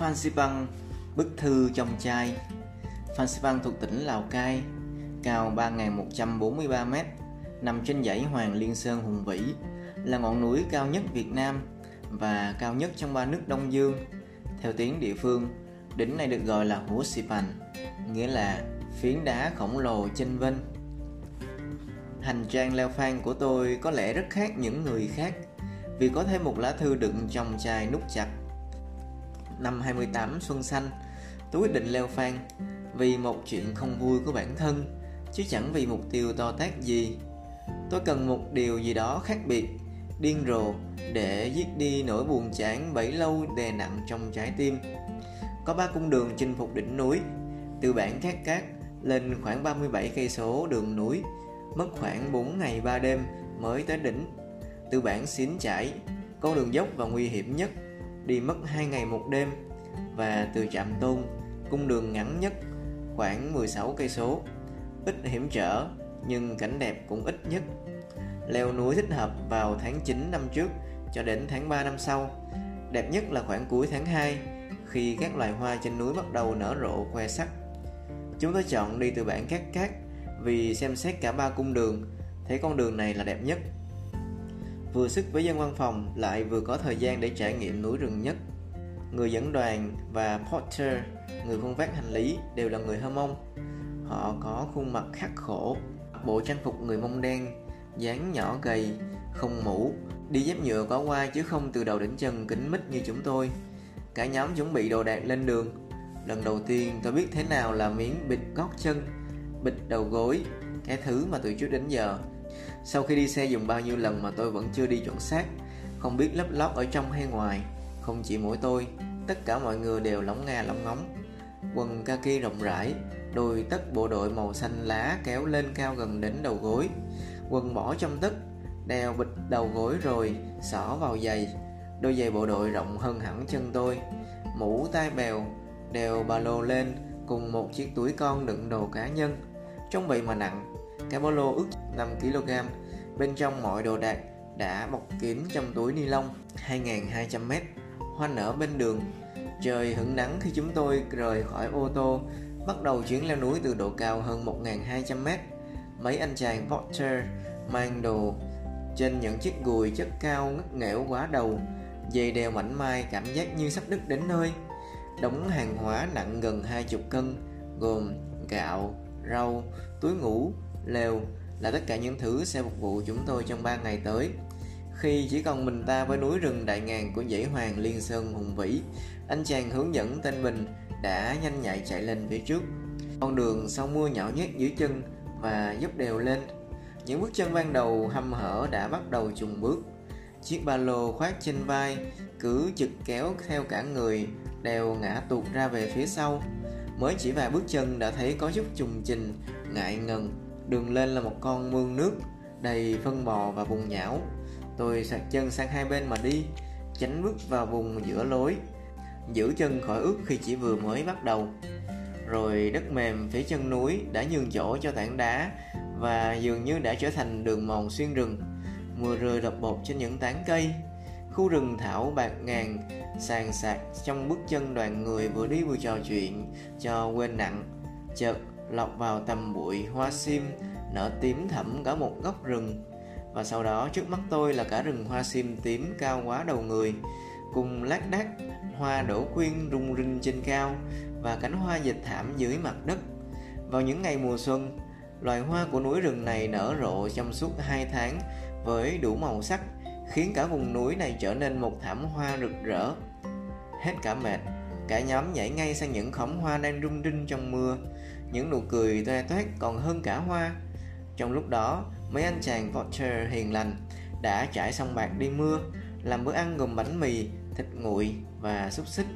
Phan Xipang, bức thư trong chai Phan Xipang thuộc tỉnh Lào Cai, cao 3.143m, nằm trên dãy Hoàng Liên Sơn hùng vĩ, là ngọn núi cao nhất Việt Nam và cao nhất trong ba nước Đông Dương. Theo tiếng địa phương, đỉnh này được gọi là Hố Sipan, nghĩa là phiến đá khổng lồ chênh vênh. Hành trang leo phan của tôi có lẽ rất khác những người khác vì có thêm một lá thư đựng trong chai nút chặt. Năm 28 xuân xanh, tôi quyết định leo phang vì một chuyện không vui của bản thân chứ chẳng vì mục tiêu to tát gì. Tôi cần một điều gì đó khác biệt, điên rồ để giết đi nỗi buồn chán bấy lâu đè nặng trong trái tim. Có ba cung đường chinh phục đỉnh núi, từ bản Cát Cát lên khoảng 37 cây số đường núi, mất khoảng 4 ngày 3 đêm mới tới đỉnh. Từ bản Xín Chải, con đường dốc và nguy hiểm nhất, đi mất 2 ngày một đêm và từ Trạm Tôn, cung đường ngắn nhất khoảng 16 cây số. Ít hiểm trở nhưng cảnh đẹp cũng ít nhất. Leo núi thích hợp vào tháng 9 năm trước cho đến tháng 3 năm sau. Đẹp nhất là khoảng cuối tháng 2 khi các loài hoa trên núi bắt đầu nở rộ khoe sắc. Chúng tôi chọn đi từ bản Cát Cát vì xem xét cả ba cung đường, thấy con đường này là đẹp nhất. Vừa sức với dân văn phòng lại vừa có thời gian để trải nghiệm núi rừng nhất. Người dẫn đoàn và Porter, người khuân vác hành lý đều là người Hơ Mông. Họ có khuôn mặt khắc khổ, bộ trang phục người Mông đen, dáng nhỏ gầy, không mũ, đi dép nhựa có qua chứ không từ đầu đến chân kính mít như chúng tôi. Cả nhóm chuẩn bị đồ đạc lên đường. Lần đầu tiên tôi biết thế nào là miếng bịt gót chân, bịt đầu gối, cái thứ mà từ trước đến giờ. Sau khi đi xe dùng bao nhiêu lần mà tôi vẫn chưa đi chuẩn xác, không biết lấp lót ở trong hay ngoài. Không chỉ mỗi tôi, tất cả mọi người đều lóng nga lóng ngóng. Quần kaki rộng rãi, đôi tất bộ đội màu xanh lá kéo lên cao gần đến đầu gối. Quần bỏ trong tất, đeo bịch đầu gối rồi xỏ vào giày. Đôi giày bộ đội rộng hơn hẳn chân tôi. Mũ tai bèo, đeo ba lô lên cùng một chiếc túi con đựng đồ cá nhân. trông vậy mà nặng, cái ba lô ước 5kg, bên trong mọi đồ đạc đã bọc kín trong túi ni lông 2.200m hoa nở bên đường trời hửng nắng khi chúng tôi rời khỏi ô tô bắt đầu chuyến leo núi từ độ cao hơn 1.200m mấy anh chàng Porter mang đồ trên những chiếc gùi chất cao ngất nghẽo quá đầu dây đều mảnh mai cảm giác như sắp đứt đến nơi. Đống hàng hóa nặng gần hai chục cân gồm gạo rau túi ngủ lều, là tất cả những thứ sẽ phục vụ chúng tôi trong 3 ngày tới. Khi chỉ còn mình ta với núi rừng đại ngàn của dãy hoàng liên sơn hùng vĩ, anh chàng hướng dẫn tên mình đã nhanh nhạy chạy lên phía trước. Con đường sau mưa nhỏ nhất dưới chân và giúp đều lên. Những bước chân ban đầu hăm hở đã bắt đầu trùng bước. Chiếc ba lô khoác trên vai cứ chực kéo theo cả người đều ngã tuột ra về phía sau. Mới chỉ vài bước chân đã thấy có chút trùng trình ngại ngần đường lên là một con mương nước đầy phân bò và bùn nhão. Tôi sạc chân sang hai bên mà đi, tránh bước vào vùng giữa lối, giữ chân khỏi ướt khi chỉ vừa mới bắt đầu. Rồi đất mềm phía chân núi đã nhường chỗ cho tảng đá và dường như đã trở thành đường mòn xuyên rừng. Mưa rơi đập bột trên những tán cây. Khu rừng thảo bạc ngàn, sàn sạc trong bước chân đoàn người vừa đi vừa trò chuyện cho quên nặng. Chợt lọt vào tầm bụi hoa sim, nở tím thẫm cả một góc rừng. Và sau đó, trước mắt tôi là cả rừng hoa sim tím cao quá đầu người, cùng lác đác hoa đổ quyên rung rinh trên cao và cánh hoa dịch thảm dưới mặt đất. Vào những ngày mùa xuân, loài hoa của núi rừng này nở rộ trong suốt hai tháng với đủ màu sắc, khiến cả vùng núi này trở nên một thảm hoa rực rỡ, hết cả mệt cả nhóm nhảy ngay sang những khóm hoa đang rung rinh trong mưa. Những nụ cười toe toét còn hơn cả hoa. Trong lúc đó, mấy anh chàng Porter hiền lành đã trải xong bạc đi mưa, làm bữa ăn gồm bánh mì, thịt nguội và xúc xích.